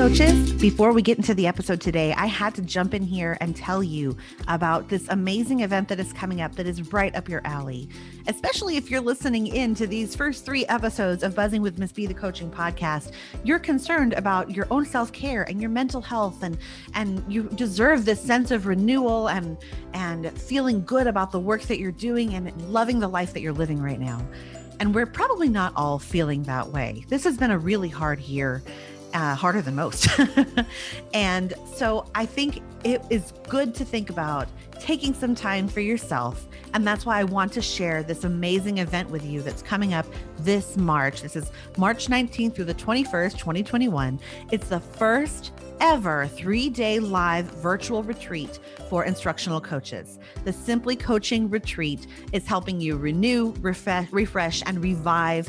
coaches. Before we get into the episode today, I had to jump in here and tell you about this amazing event that is coming up that is right up your alley. Especially if you're listening in to these first three episodes of Buzzing with Miss B, the coaching podcast, you're concerned about your own self care and your mental health, and and you deserve this sense of renewal and and feeling good about the work that you're doing and loving the life that you're living right now. And we're probably not all feeling that way. This has been a really hard year uh, harder than most. and so I think it is good to think about taking some time for yourself. And that's why I want to share this amazing event with you that's coming up this March. This is March 19th through the 21st, 2021. It's the first ever three day live virtual retreat for instructional coaches. The Simply Coaching Retreat is helping you renew, refresh, refresh and revive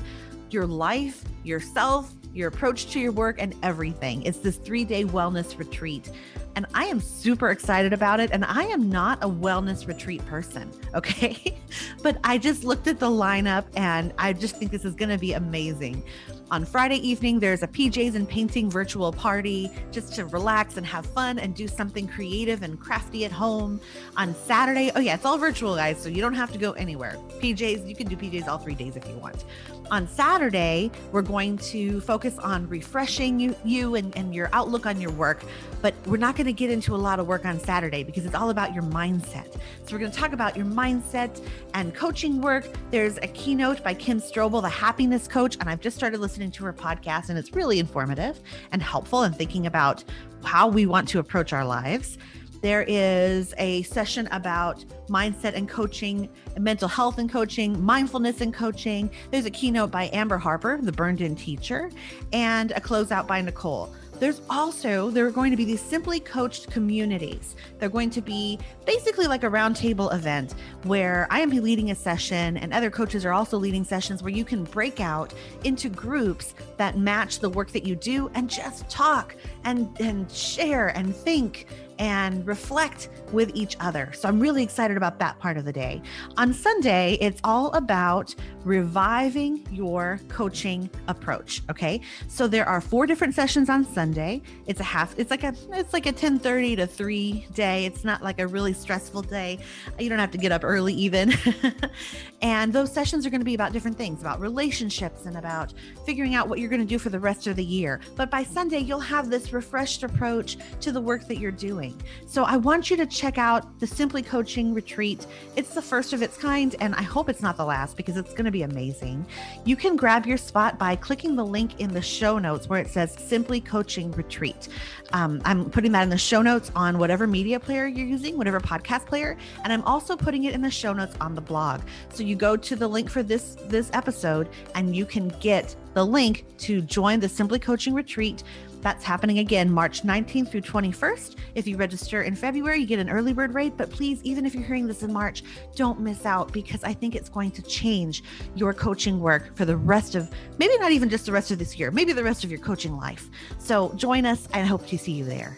your life, yourself, your approach to your work, and everything. It's this three day wellness retreat. And I am super excited about it. And I am not a wellness retreat person, okay? but I just looked at the lineup and I just think this is going to be amazing. On Friday evening, there's a PJs and painting virtual party just to relax and have fun and do something creative and crafty at home. On Saturday, oh, yeah, it's all virtual, guys, so you don't have to go anywhere. PJs, you can do PJs all three days if you want. On Saturday, we're going to focus on refreshing you, you and, and your outlook on your work, but we're not going to get into a lot of work on Saturday because it's all about your mindset. So, we're going to talk about your mindset and coaching work. There's a keynote by Kim Strobel, the happiness coach, and I've just started listening to her podcast, and it's really informative and helpful in thinking about how we want to approach our lives. There is a session about mindset and coaching, mental health and coaching, mindfulness and coaching. There's a keynote by Amber Harper, the burned in teacher, and a closeout by Nicole. There's also, there are going to be these simply coached communities. They're going to be basically like a roundtable event where I am leading a session and other coaches are also leading sessions where you can break out into groups that match the work that you do and just talk and, and share and think and reflect with each other. So I'm really excited about that part of the day. On Sunday, it's all about reviving your coaching approach, okay? So there are four different sessions on Sunday. It's a half it's like a it's like a 10:30 to 3 day. It's not like a really stressful day. You don't have to get up early even. and those sessions are going to be about different things, about relationships and about figuring out what you're going to do for the rest of the year. But by Sunday, you'll have this refreshed approach to the work that you're doing. So I want you to check out the Simply Coaching Retreat. It's the first of its kind, and I hope it's not the last because it's going to be amazing. You can grab your spot by clicking the link in the show notes where it says Simply Coaching Retreat. Um, I'm putting that in the show notes on whatever media player you're using, whatever podcast player, and I'm also putting it in the show notes on the blog. So you go to the link for this this episode, and you can get the link to join the Simply Coaching Retreat that's happening again March 19th through 21st. If you register in February, you get an early bird rate. But please, even if you're hearing this in March, don't miss out because I think it's going to change your coaching work for the rest of maybe not even just the rest of this year, maybe the rest of your coaching life. So join us. I hope to see you there.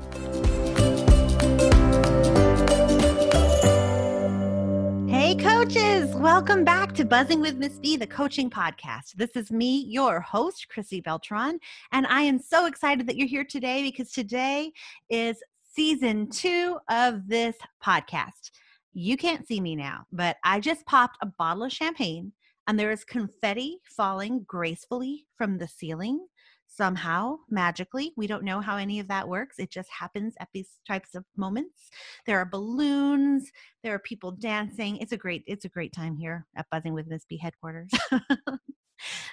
Hey, coaches, welcome back to Buzzing with Miss B, the coaching podcast. This is me, your host, Chrissy Beltran, and I am so excited that you're here today because today is season two of this podcast. You can't see me now, but I just popped a bottle of champagne and there is confetti falling gracefully from the ceiling somehow magically we don't know how any of that works it just happens at these types of moments. There are balloons there are people dancing it's a great it's a great time here at buzzing with miss b headquarters.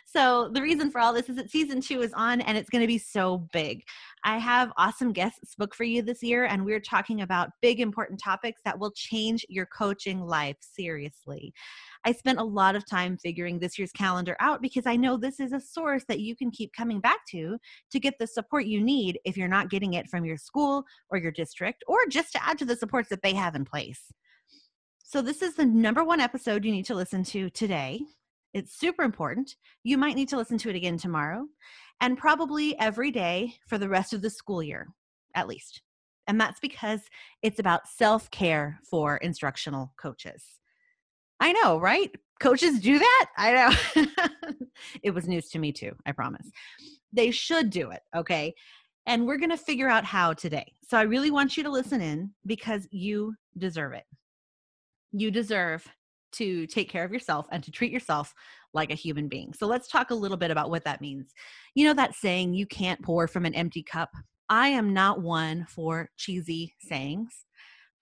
So the reason for all this is that season two is on and it's going to be so big. I have awesome guests booked for you this year and we're talking about big important topics that will change your coaching life seriously I spent a lot of time figuring this year's calendar out because I know this is a source that you can keep coming back to to get the support you need if you're not getting it from your school or your district or just to add to the supports that they have in place. So, this is the number one episode you need to listen to today. It's super important. You might need to listen to it again tomorrow and probably every day for the rest of the school year, at least. And that's because it's about self care for instructional coaches. I know, right? Coaches do that? I know. it was news to me too, I promise. They should do it, okay? And we're going to figure out how today. So I really want you to listen in because you deserve it. You deserve to take care of yourself and to treat yourself like a human being. So let's talk a little bit about what that means. You know that saying, you can't pour from an empty cup? I am not one for cheesy sayings.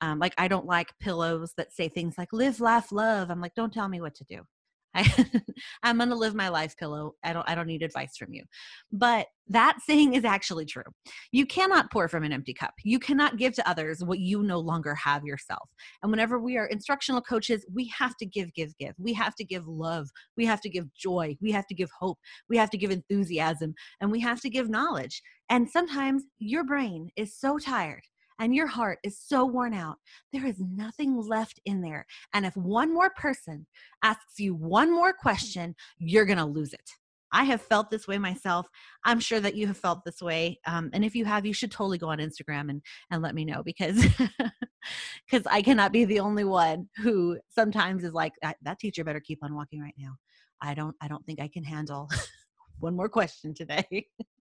Um, like, I don't like pillows that say things like live, laugh, love. I'm like, don't tell me what to do. I, I'm going to live my life pillow. I don't I don't need advice from you. But that saying is actually true. You cannot pour from an empty cup. You cannot give to others what you no longer have yourself. And whenever we are instructional coaches, we have to give give give. We have to give love. We have to give joy. We have to give hope. We have to give enthusiasm and we have to give knowledge. And sometimes your brain is so tired and your heart is so worn out, there is nothing left in there. And if one more person asks you one more question, you're going to lose it. I have felt this way myself. I'm sure that you have felt this way. Um, and if you have, you should totally go on Instagram and, and let me know because because I cannot be the only one who sometimes is like that, that teacher better keep on walking right now. I don't I don't think I can handle one more question today.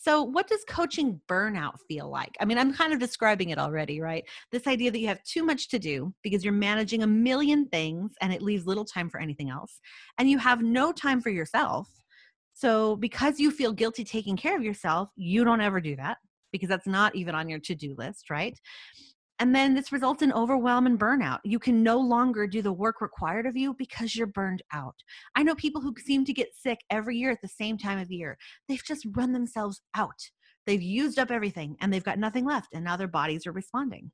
So, what does coaching burnout feel like? I mean, I'm kind of describing it already, right? This idea that you have too much to do because you're managing a million things and it leaves little time for anything else, and you have no time for yourself. So, because you feel guilty taking care of yourself, you don't ever do that because that's not even on your to do list, right? And then this results in overwhelm and burnout. You can no longer do the work required of you because you're burned out. I know people who seem to get sick every year at the same time of year. They've just run themselves out. They've used up everything and they've got nothing left, and now their bodies are responding.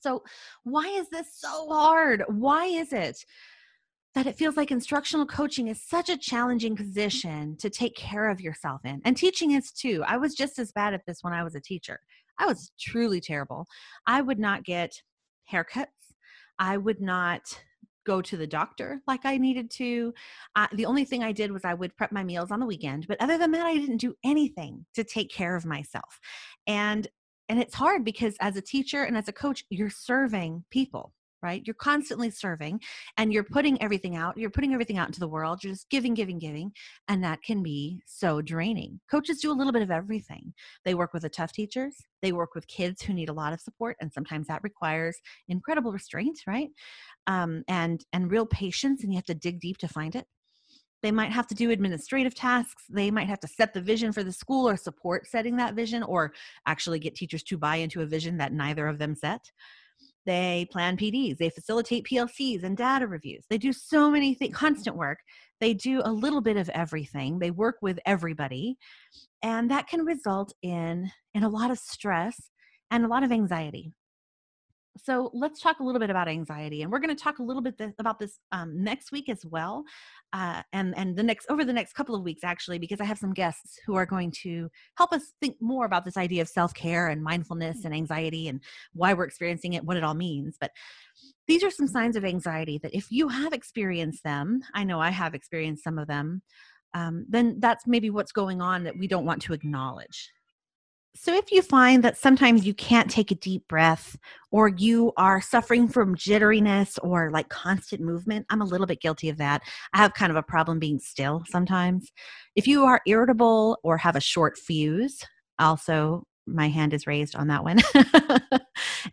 So, why is this so hard? Why is it that it feels like instructional coaching is such a challenging position to take care of yourself in? And teaching is too. I was just as bad at this when I was a teacher. I was truly terrible. I would not get haircuts. I would not go to the doctor like I needed to. Uh, the only thing I did was I would prep my meals on the weekend, but other than that, I didn't do anything to take care of myself. And and it's hard because as a teacher and as a coach, you're serving people right? You're constantly serving and you're putting everything out. You're putting everything out into the world. You're just giving, giving, giving. And that can be so draining. Coaches do a little bit of everything. They work with the tough teachers, they work with kids who need a lot of support. And sometimes that requires incredible restraint, right? Um, and, and real patience. And you have to dig deep to find it. They might have to do administrative tasks. They might have to set the vision for the school or support setting that vision, or actually get teachers to buy into a vision that neither of them set. They plan PDs, they facilitate PLCs and data reviews. They do so many things, constant work. They do a little bit of everything. They work with everybody. And that can result in, in a lot of stress and a lot of anxiety so let's talk a little bit about anxiety and we're going to talk a little bit th- about this um, next week as well uh, and and the next over the next couple of weeks actually because i have some guests who are going to help us think more about this idea of self-care and mindfulness and anxiety and why we're experiencing it what it all means but these are some signs of anxiety that if you have experienced them i know i have experienced some of them um, then that's maybe what's going on that we don't want to acknowledge so, if you find that sometimes you can't take a deep breath, or you are suffering from jitteriness or like constant movement, I'm a little bit guilty of that. I have kind of a problem being still sometimes. If you are irritable or have a short fuse, also my hand is raised on that one.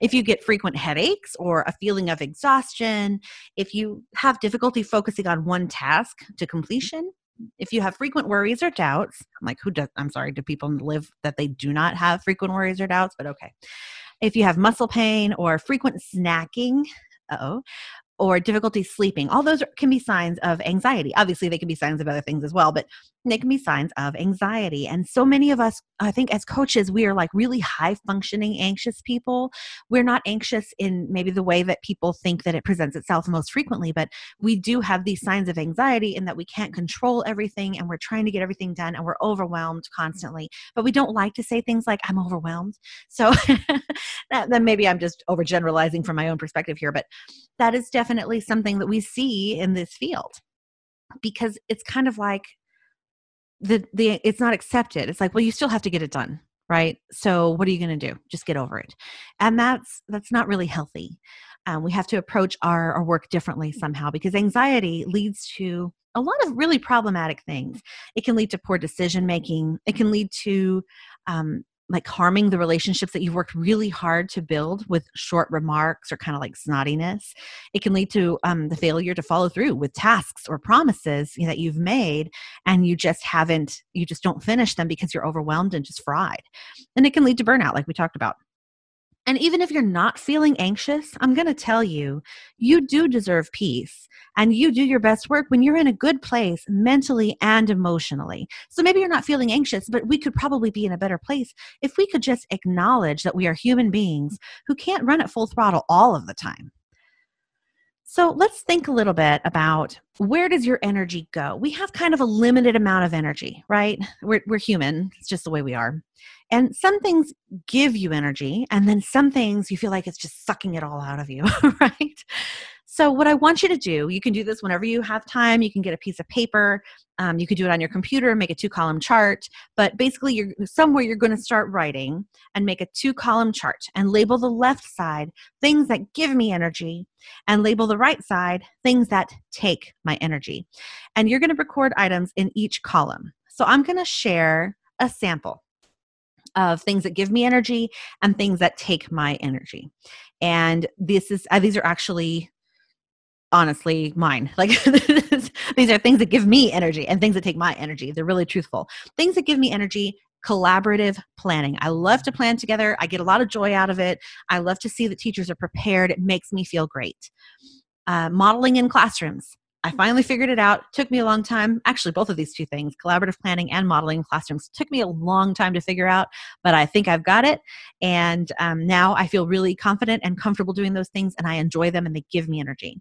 if you get frequent headaches or a feeling of exhaustion, if you have difficulty focusing on one task to completion, if you have frequent worries or doubts, I'm like, who does, I'm sorry, do people live that they do not have frequent worries or doubts? But okay. If you have muscle pain or frequent snacking, oh, or difficulty sleeping. All those can be signs of anxiety. Obviously, they can be signs of other things as well, but they can be signs of anxiety. And so many of us, I think, as coaches, we are like really high functioning anxious people. We're not anxious in maybe the way that people think that it presents itself most frequently, but we do have these signs of anxiety in that we can't control everything and we're trying to get everything done and we're overwhelmed constantly. But we don't like to say things like, I'm overwhelmed. So then maybe I'm just overgeneralizing from my own perspective here, but that is definitely something that we see in this field because it's kind of like the the it's not accepted. It's like well you still have to get it done right? So what are you going to do? Just get over it. And that's that's not really healthy. Um, we have to approach our, our work differently somehow because anxiety leads to a lot of really problematic things. It can lead to poor decision making. It can lead to um, like harming the relationships that you've worked really hard to build with short remarks or kind of like snottiness. It can lead to um, the failure to follow through with tasks or promises you know, that you've made, and you just haven't, you just don't finish them because you're overwhelmed and just fried. And it can lead to burnout, like we talked about. And even if you're not feeling anxious, I'm going to tell you, you do deserve peace and you do your best work when you're in a good place mentally and emotionally. So maybe you're not feeling anxious, but we could probably be in a better place if we could just acknowledge that we are human beings who can't run at full throttle all of the time. So let's think a little bit about where does your energy go? We have kind of a limited amount of energy, right? We're, we're human, it's just the way we are. And some things give you energy, and then some things you feel like it's just sucking it all out of you, right? So, what I want you to do, you can do this whenever you have time. You can get a piece of paper. Um, you could do it on your computer, and make a two column chart. But basically, you're somewhere you're going to start writing and make a two column chart and label the left side things that give me energy and label the right side things that take my energy. And you're going to record items in each column. So, I'm going to share a sample of things that give me energy and things that take my energy and this is uh, these are actually honestly mine. Like these are things that give me energy and things that take my energy. They're really truthful. Things that give me energy collaborative planning. I love to plan together. I get a lot of joy out of it. I love to see that teachers are prepared. It makes me feel great. Uh, modeling in classrooms. I finally figured it out. Took me a long time. Actually, both of these two things, collaborative planning and modeling classrooms, took me a long time to figure out, but I think I've got it. And um, now I feel really confident and comfortable doing those things, and I enjoy them and they give me energy.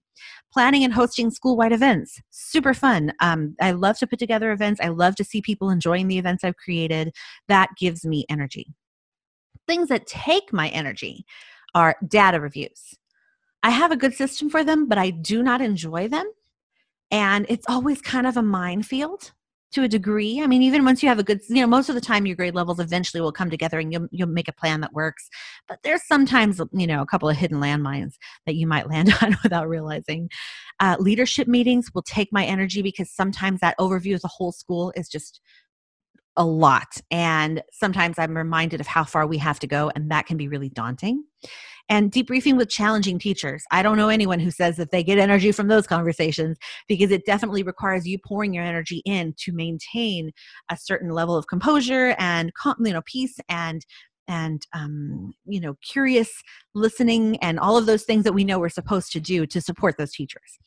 Planning and hosting school wide events, super fun. Um, I love to put together events. I love to see people enjoying the events I've created. That gives me energy. Things that take my energy are data reviews. I have a good system for them, but I do not enjoy them and it's always kind of a minefield to a degree. I mean, even once you have a good, you know, most of the time your grade levels eventually will come together and you'll, you'll make a plan that works. But there's sometimes, you know, a couple of hidden landmines that you might land on without realizing. Uh, leadership meetings will take my energy because sometimes that overview of the whole school is just a lot. And sometimes I'm reminded of how far we have to go, and that can be really daunting and debriefing with challenging teachers. I don't know anyone who says that they get energy from those conversations because it definitely requires you pouring your energy in to maintain a certain level of composure and you know peace and and um, you know curious listening and all of those things that we know we're supposed to do to support those teachers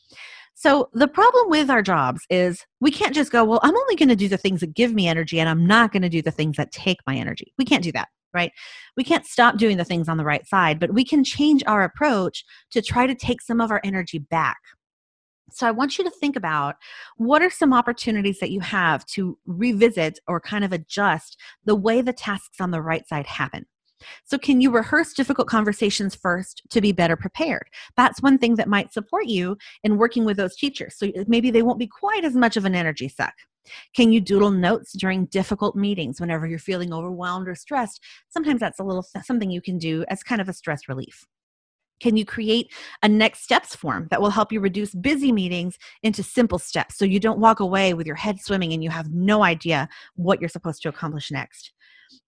so the problem with our jobs is we can't just go well i'm only going to do the things that give me energy and i'm not going to do the things that take my energy we can't do that right? We can't stop doing the things on the right side, but we can change our approach to try to take some of our energy back. So I want you to think about what are some opportunities that you have to revisit or kind of adjust the way the tasks on the right side happen. So, can you rehearse difficult conversations first to be better prepared? That's one thing that might support you in working with those teachers. So, maybe they won't be quite as much of an energy suck. Can you doodle notes during difficult meetings whenever you're feeling overwhelmed or stressed? Sometimes that's a little something you can do as kind of a stress relief. Can you create a next steps form that will help you reduce busy meetings into simple steps so you don't walk away with your head swimming and you have no idea what you're supposed to accomplish next?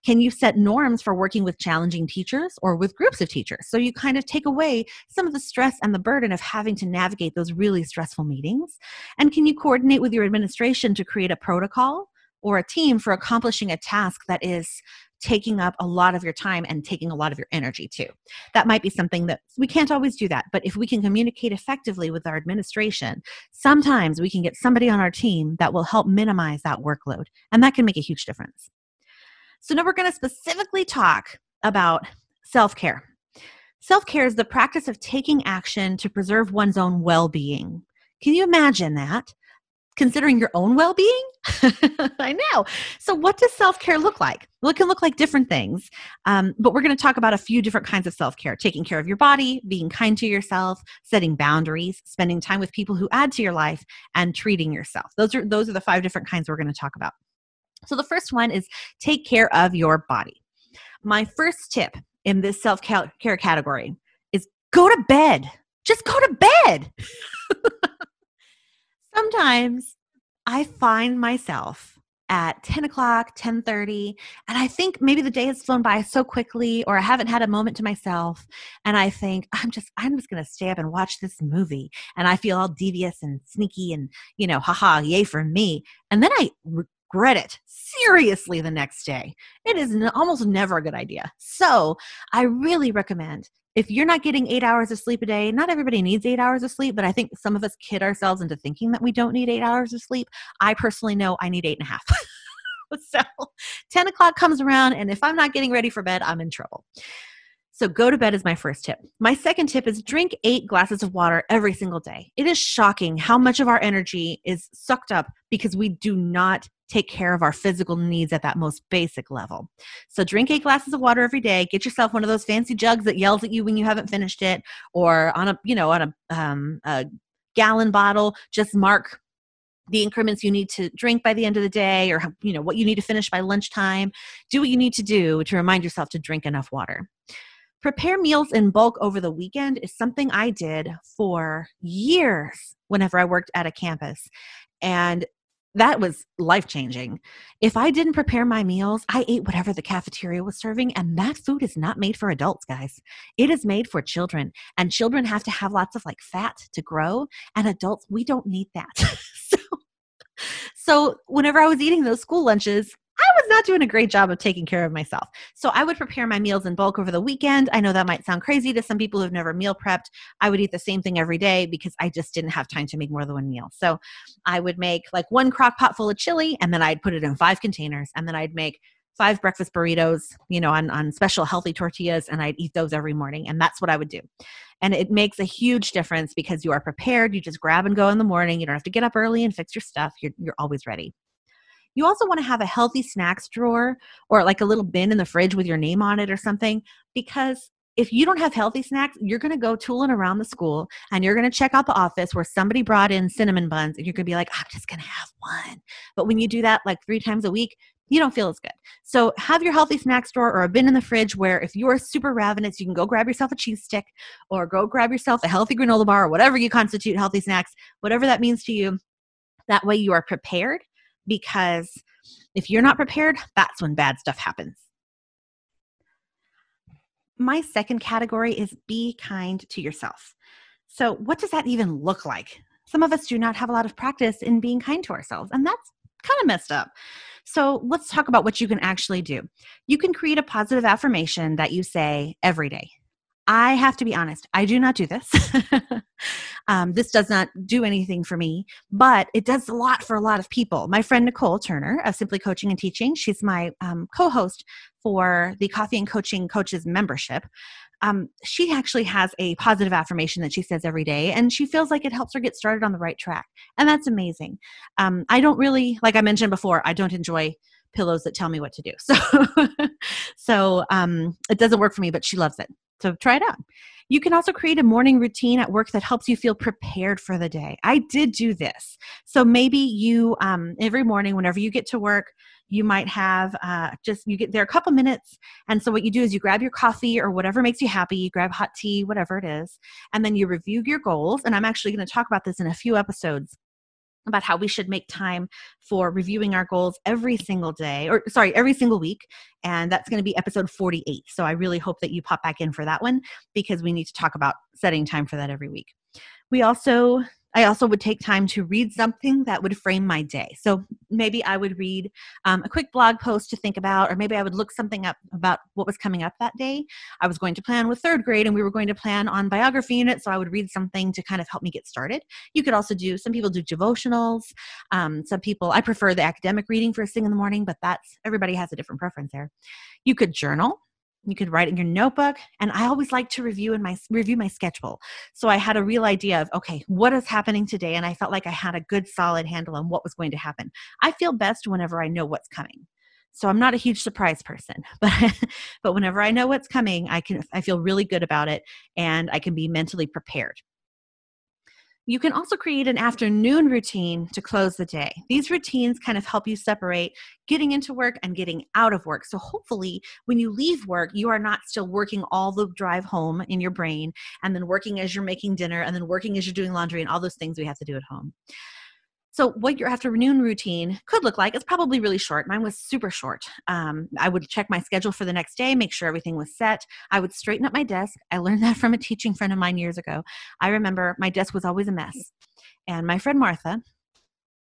Can you set norms for working with challenging teachers or with groups of teachers? So you kind of take away some of the stress and the burden of having to navigate those really stressful meetings. And can you coordinate with your administration to create a protocol or a team for accomplishing a task that is taking up a lot of your time and taking a lot of your energy too. That might be something that we can't always do that, but if we can communicate effectively with our administration, sometimes we can get somebody on our team that will help minimize that workload, and that can make a huge difference. So, now we're going to specifically talk about self care. Self care is the practice of taking action to preserve one's own well being. Can you imagine that? considering your own well being? I know. So, what does self care look like? Well, it can look like different things, um, but we're going to talk about a few different kinds of self care taking care of your body, being kind to yourself, setting boundaries, spending time with people who add to your life, and treating yourself. Those are, those are the five different kinds we're going to talk about. So, the first one is take care of your body. My first tip in this self care category is go to bed. Just go to bed. sometimes I find myself at 10 o'clock 10.30 and i think maybe the day has flown by so quickly or i haven't had a moment to myself and i think i'm just i'm just going to stay up and watch this movie and i feel all devious and sneaky and you know haha yay for me and then i regret it seriously the next day it is almost never a good idea so i really recommend if you're not getting eight hours of sleep a day, not everybody needs eight hours of sleep, but I think some of us kid ourselves into thinking that we don't need eight hours of sleep. I personally know I need eight and a half. so 10 o'clock comes around, and if I'm not getting ready for bed, I'm in trouble. So go to bed is my first tip. My second tip is drink eight glasses of water every single day. It is shocking how much of our energy is sucked up because we do not take care of our physical needs at that most basic level. So drink eight glasses of water every day. Get yourself one of those fancy jugs that yells at you when you haven't finished it, or on a you know on a, um, a gallon bottle. Just mark the increments you need to drink by the end of the day or you know what you need to finish by lunchtime do what you need to do to remind yourself to drink enough water prepare meals in bulk over the weekend is something i did for years whenever i worked at a campus and that was life changing. If I didn't prepare my meals, I ate whatever the cafeteria was serving, and that food is not made for adults, guys. It is made for children, and children have to have lots of like fat to grow, and adults, we don't need that. so, so, whenever I was eating those school lunches, I was not doing a great job of taking care of myself. So I would prepare my meals in bulk over the weekend. I know that might sound crazy to some people who've never meal prepped. I would eat the same thing every day because I just didn't have time to make more than one meal. So I would make like one crock pot full of chili and then I'd put it in five containers and then I'd make five breakfast burritos, you know, on, on special healthy tortillas, and I'd eat those every morning. And that's what I would do. And it makes a huge difference because you are prepared. You just grab and go in the morning. You don't have to get up early and fix your stuff. You're, you're always ready. You also want to have a healthy snacks drawer or like a little bin in the fridge with your name on it or something because if you don't have healthy snacks, you're going to go tooling around the school and you're going to check out the office where somebody brought in cinnamon buns and you're going to be like, I'm just going to have one. But when you do that like three times a week, you don't feel as good. So have your healthy snacks drawer or a bin in the fridge where if you're super ravenous, you can go grab yourself a cheese stick or go grab yourself a healthy granola bar or whatever you constitute healthy snacks, whatever that means to you. That way you are prepared because if you're not prepared, that's when bad stuff happens. My second category is be kind to yourself. So, what does that even look like? Some of us do not have a lot of practice in being kind to ourselves, and that's kind of messed up. So, let's talk about what you can actually do. You can create a positive affirmation that you say every day. I have to be honest, I do not do this. um, this does not do anything for me, but it does a lot for a lot of people. My friend Nicole Turner of Simply Coaching and Teaching, she's my um, co host for the Coffee and Coaching Coaches membership. Um, she actually has a positive affirmation that she says every day, and she feels like it helps her get started on the right track. And that's amazing. Um, I don't really, like I mentioned before, I don't enjoy pillows that tell me what to do. So, so um, it doesn't work for me, but she loves it. So try it out. You can also create a morning routine at work that helps you feel prepared for the day. I did do this. So maybe you, um, every morning, whenever you get to work, you might have uh, just you get there a couple minutes and so what you do is you grab your coffee or whatever makes you happy you grab hot tea whatever it is and then you review your goals and i'm actually going to talk about this in a few episodes about how we should make time for reviewing our goals every single day or sorry every single week and that's going to be episode 48 so i really hope that you pop back in for that one because we need to talk about setting time for that every week. We also I also would take time to read something that would frame my day. So maybe I would read um, a quick blog post to think about, or maybe I would look something up about what was coming up that day. I was going to plan with third grade and we were going to plan on biography unit. So I would read something to kind of help me get started. You could also do, some people do devotionals. Um, some people, I prefer the academic reading first thing in the morning, but that's, everybody has a different preference there. You could journal you could write in your notebook and i always like to review in my review my schedule. So i had a real idea of okay what is happening today? and i felt like i had a good solid handle on what was going to happen. I feel best whenever i know what's coming. So i'm not a huge surprise person but but whenever i know what's coming i can i feel really good about it and i can be mentally prepared you can also create an afternoon routine to close the day. These routines kind of help you separate getting into work and getting out of work. So, hopefully, when you leave work, you are not still working all the drive home in your brain and then working as you're making dinner and then working as you're doing laundry and all those things we have to do at home. So, what your afternoon routine could look like is probably really short. Mine was super short. Um, I would check my schedule for the next day, make sure everything was set. I would straighten up my desk. I learned that from a teaching friend of mine years ago. I remember my desk was always a mess. And my friend Martha,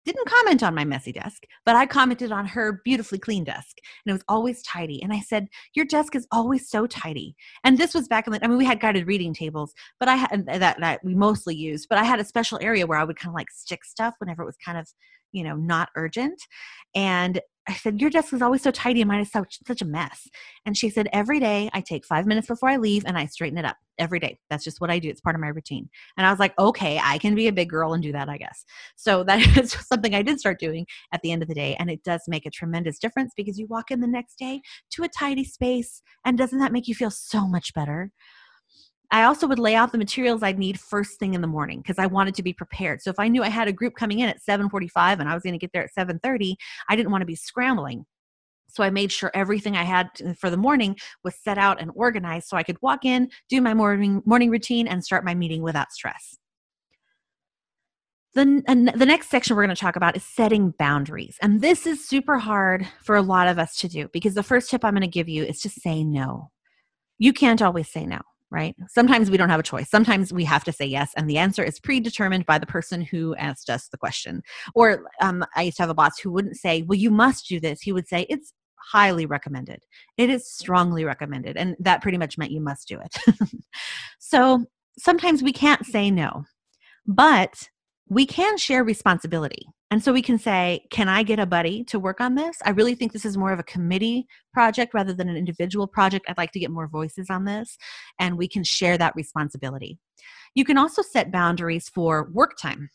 didn't comment on my messy desk, but I commented on her beautifully clean desk. And it was always tidy. And I said, Your desk is always so tidy. And this was back in the, I mean, we had guided reading tables, but I had that, that we mostly used, but I had a special area where I would kind of like stick stuff whenever it was kind of, you know, not urgent. And I said, Your desk is always so tidy and mine is such, such a mess. And she said, Every day I take five minutes before I leave and I straighten it up every day. That's just what I do. It's part of my routine. And I was like, Okay, I can be a big girl and do that, I guess. So that is something I did start doing at the end of the day. And it does make a tremendous difference because you walk in the next day to a tidy space. And doesn't that make you feel so much better? I also would lay out the materials I'd need first thing in the morning because I wanted to be prepared. So if I knew I had a group coming in at 7:45 and I was going to get there at 7:30, I didn't want to be scrambling. So I made sure everything I had for the morning was set out and organized so I could walk in, do my morning morning routine and start my meeting without stress. The, the next section we're going to talk about is setting boundaries. And this is super hard for a lot of us to do because the first tip I'm going to give you is to say no. You can't always say no right? Sometimes we don't have a choice. Sometimes we have to say yes, and the answer is predetermined by the person who asked us the question. Or um, I used to have a boss who wouldn't say, Well, you must do this. He would say, It's highly recommended. It is strongly recommended. And that pretty much meant you must do it. so sometimes we can't say no, but we can share responsibility. And so we can say, Can I get a buddy to work on this? I really think this is more of a committee project rather than an individual project. I'd like to get more voices on this, and we can share that responsibility. You can also set boundaries for work time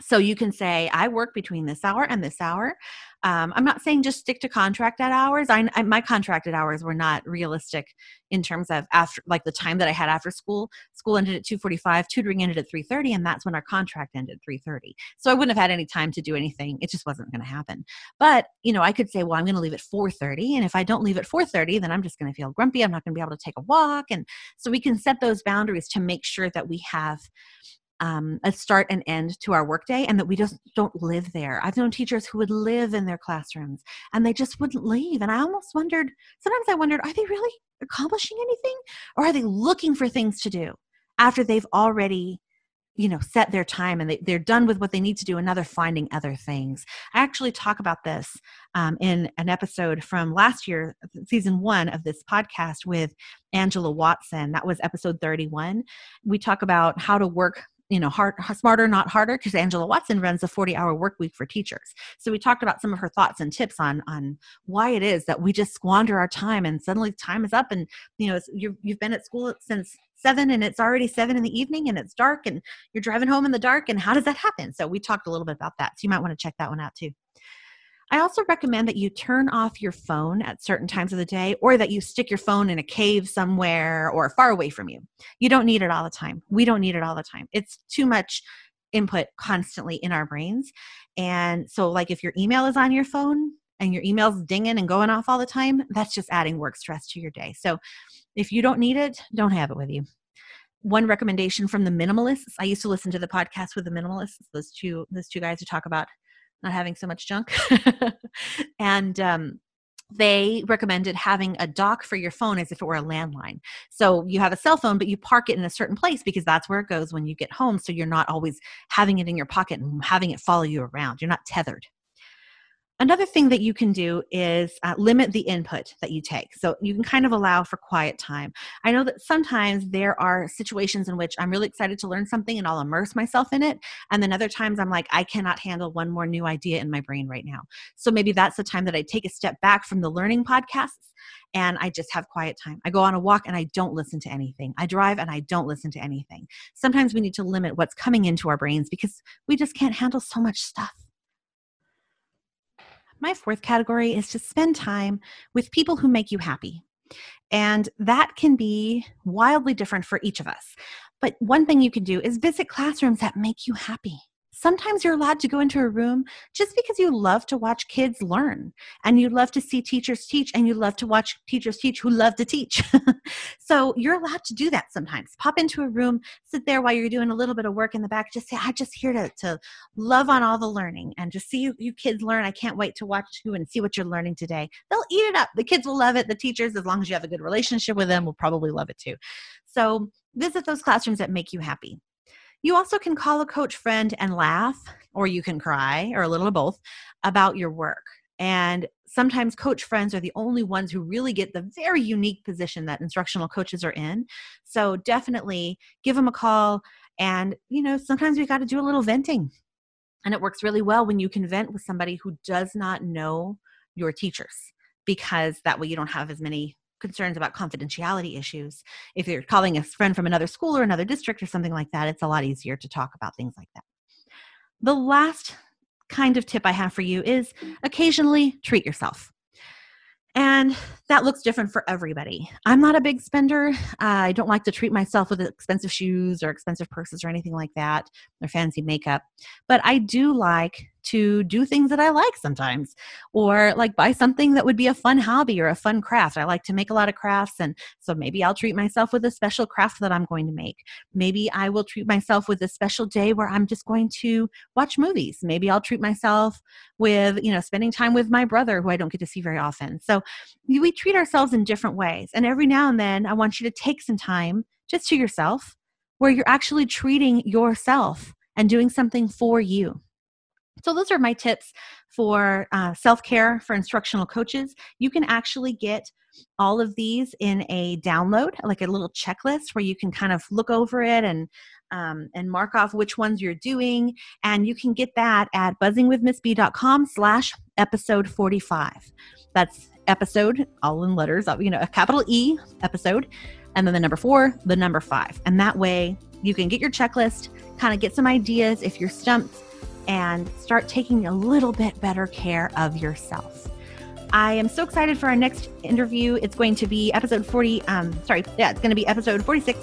so you can say i work between this hour and this hour. Um, i'm not saying just stick to contracted hours. I, I, my contracted hours were not realistic in terms of after like the time that i had after school. School ended at 2.45 tutoring ended at 3.30 and that's when our contract ended 3.30 so i wouldn't have had any time to do anything. It just wasn't going to happen. But you know i could say well i'm going to leave at 4.30 and if i don't leave at 4.30 then i'm just going to feel grumpy. I'm not going to be able to take a walk. And so we can set those boundaries to make sure that we have um, a start and end to our workday and that we just don't live there. I've known teachers who would live in their classrooms and they just wouldn't leave. And I almost wondered, sometimes I wondered, are they really accomplishing anything or are they looking for things to do after they've already you know set their time and they, they're done with what they need to do and now they're finding other things i actually talk about this um, in an episode from last year season one of this podcast with angela watson that was episode 31 we talk about how to work you know hard smarter not harder because angela watson runs a 40 hour work week for teachers. So we talked about some of her thoughts and tips on on why it is that we just squander our time and suddenly time is up and you know you've, you've been at school since seven and it's already seven in the evening and it's dark and you're driving home in the dark and how does that happen? So we talked a little bit about that so you might want to check that one out too I also recommend that you turn off your phone at certain times of the day or that you stick your phone in a cave somewhere or far away from you. You don't need it all the time. We don't need it all the time. It's too much input constantly in our brains. And so, like, if your email is on your phone and your email's dinging and going off all the time, that's just adding work stress to your day. So, if you don't need it, don't have it with you one recommendation from the minimalists i used to listen to the podcast with the minimalists those two those two guys who talk about not having so much junk. and um, they recommended having a dock for your phone as if it were a landline. So you have a cell phone, but you park it in a certain place because that's where it goes when you get home. So you're not always having it in your pocket and having it follow you around. You're not tethered. Another thing that you can do is uh, limit the input that you take. So you can kind of allow for quiet time. I know that sometimes there are situations in which I'm really excited to learn something and I'll immerse myself in it. And then other times I'm like, I cannot handle one more new idea in my brain right now. So maybe that's the time that I take a step back from the learning podcasts and I just have quiet time. I go on a walk and I don't listen to anything. I drive and I don't listen to anything. Sometimes we need to limit what's coming into our brains because we just can't handle so much stuff. My fourth category is to spend time with people who make you happy. And that can be wildly different for each of us. But one thing you can do is visit classrooms that make you happy. Sometimes you're allowed to go into a room just because you love to watch kids learn and you love to see teachers teach and you love to watch teachers teach who love to teach. so you're allowed to do that sometimes. Pop into a room, sit there while you're doing a little bit of work in the back. Just say, I'm just here to, to love on all the learning and just see you, you kids learn. I can't wait to watch you and see what you're learning today. They'll eat it up. The kids will love it. The teachers, as long as you have a good relationship with them, will probably love it too. So visit those classrooms that make you happy. You also can call a coach friend and laugh, or you can cry, or a little of both, about your work. And sometimes coach friends are the only ones who really get the very unique position that instructional coaches are in. So definitely give them a call. And, you know, sometimes we got to do a little venting. And it works really well when you can vent with somebody who does not know your teachers because that way you don't have as many concerns about confidentiality issues. If you're calling a friend from another school or another district or something like that, it's a lot easier to talk about things like that. The last kind of tip I have for you is occasionally treat yourself. And that looks different for everybody. I'm not a big spender. I don't like to treat myself with expensive shoes or expensive purses or anything like that, or fancy makeup. But I do like to do things that I like sometimes, or like buy something that would be a fun hobby or a fun craft. I like to make a lot of crafts, and so maybe I'll treat myself with a special craft that I'm going to make. Maybe I will treat myself with a special day where I'm just going to watch movies. Maybe I'll treat myself with, you know, spending time with my brother who I don't get to see very often. So we treat ourselves in different ways. And every now and then, I want you to take some time just to yourself where you're actually treating yourself and doing something for you. So, those are my tips for uh, self care for instructional coaches. You can actually get all of these in a download, like a little checklist where you can kind of look over it and um, and mark off which ones you're doing. And you can get that at buzzingwithmissb.com slash episode 45. That's episode, all in letters, you know, a capital E episode, and then the number four, the number five. And that way you can get your checklist, kind of get some ideas if you're stumped and start taking a little bit better care of yourself. I am so excited for our next interview. It's going to be episode 40. Um, sorry, yeah, it's going to be episode 46.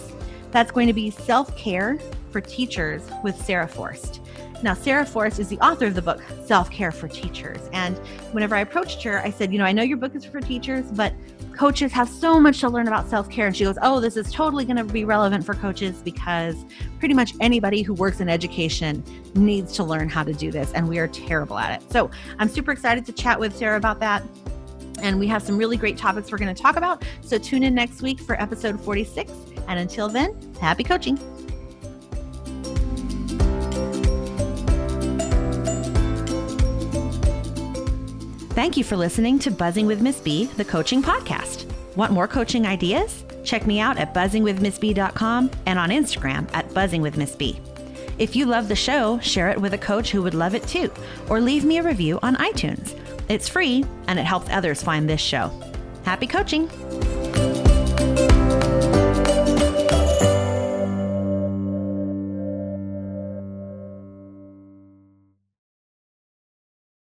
That's going to be self care for teachers with Sarah Forst. Now, Sarah Forst is the author of the book Self Care for Teachers. And whenever I approached her, I said, You know, I know your book is for teachers, but coaches have so much to learn about self care. And she goes, Oh, this is totally going to be relevant for coaches because pretty much anybody who works in education needs to learn how to do this. And we are terrible at it. So I'm super excited to chat with Sarah about that. And we have some really great topics we're going to talk about. So tune in next week for episode 46. And until then, happy coaching. Thank you for listening to Buzzing with Miss B, the coaching podcast. Want more coaching ideas? Check me out at buzzingwithmissb.com and on Instagram at buzzingwithmissb. If you love the show, share it with a coach who would love it too, or leave me a review on iTunes. It's free and it helps others find this show. Happy coaching!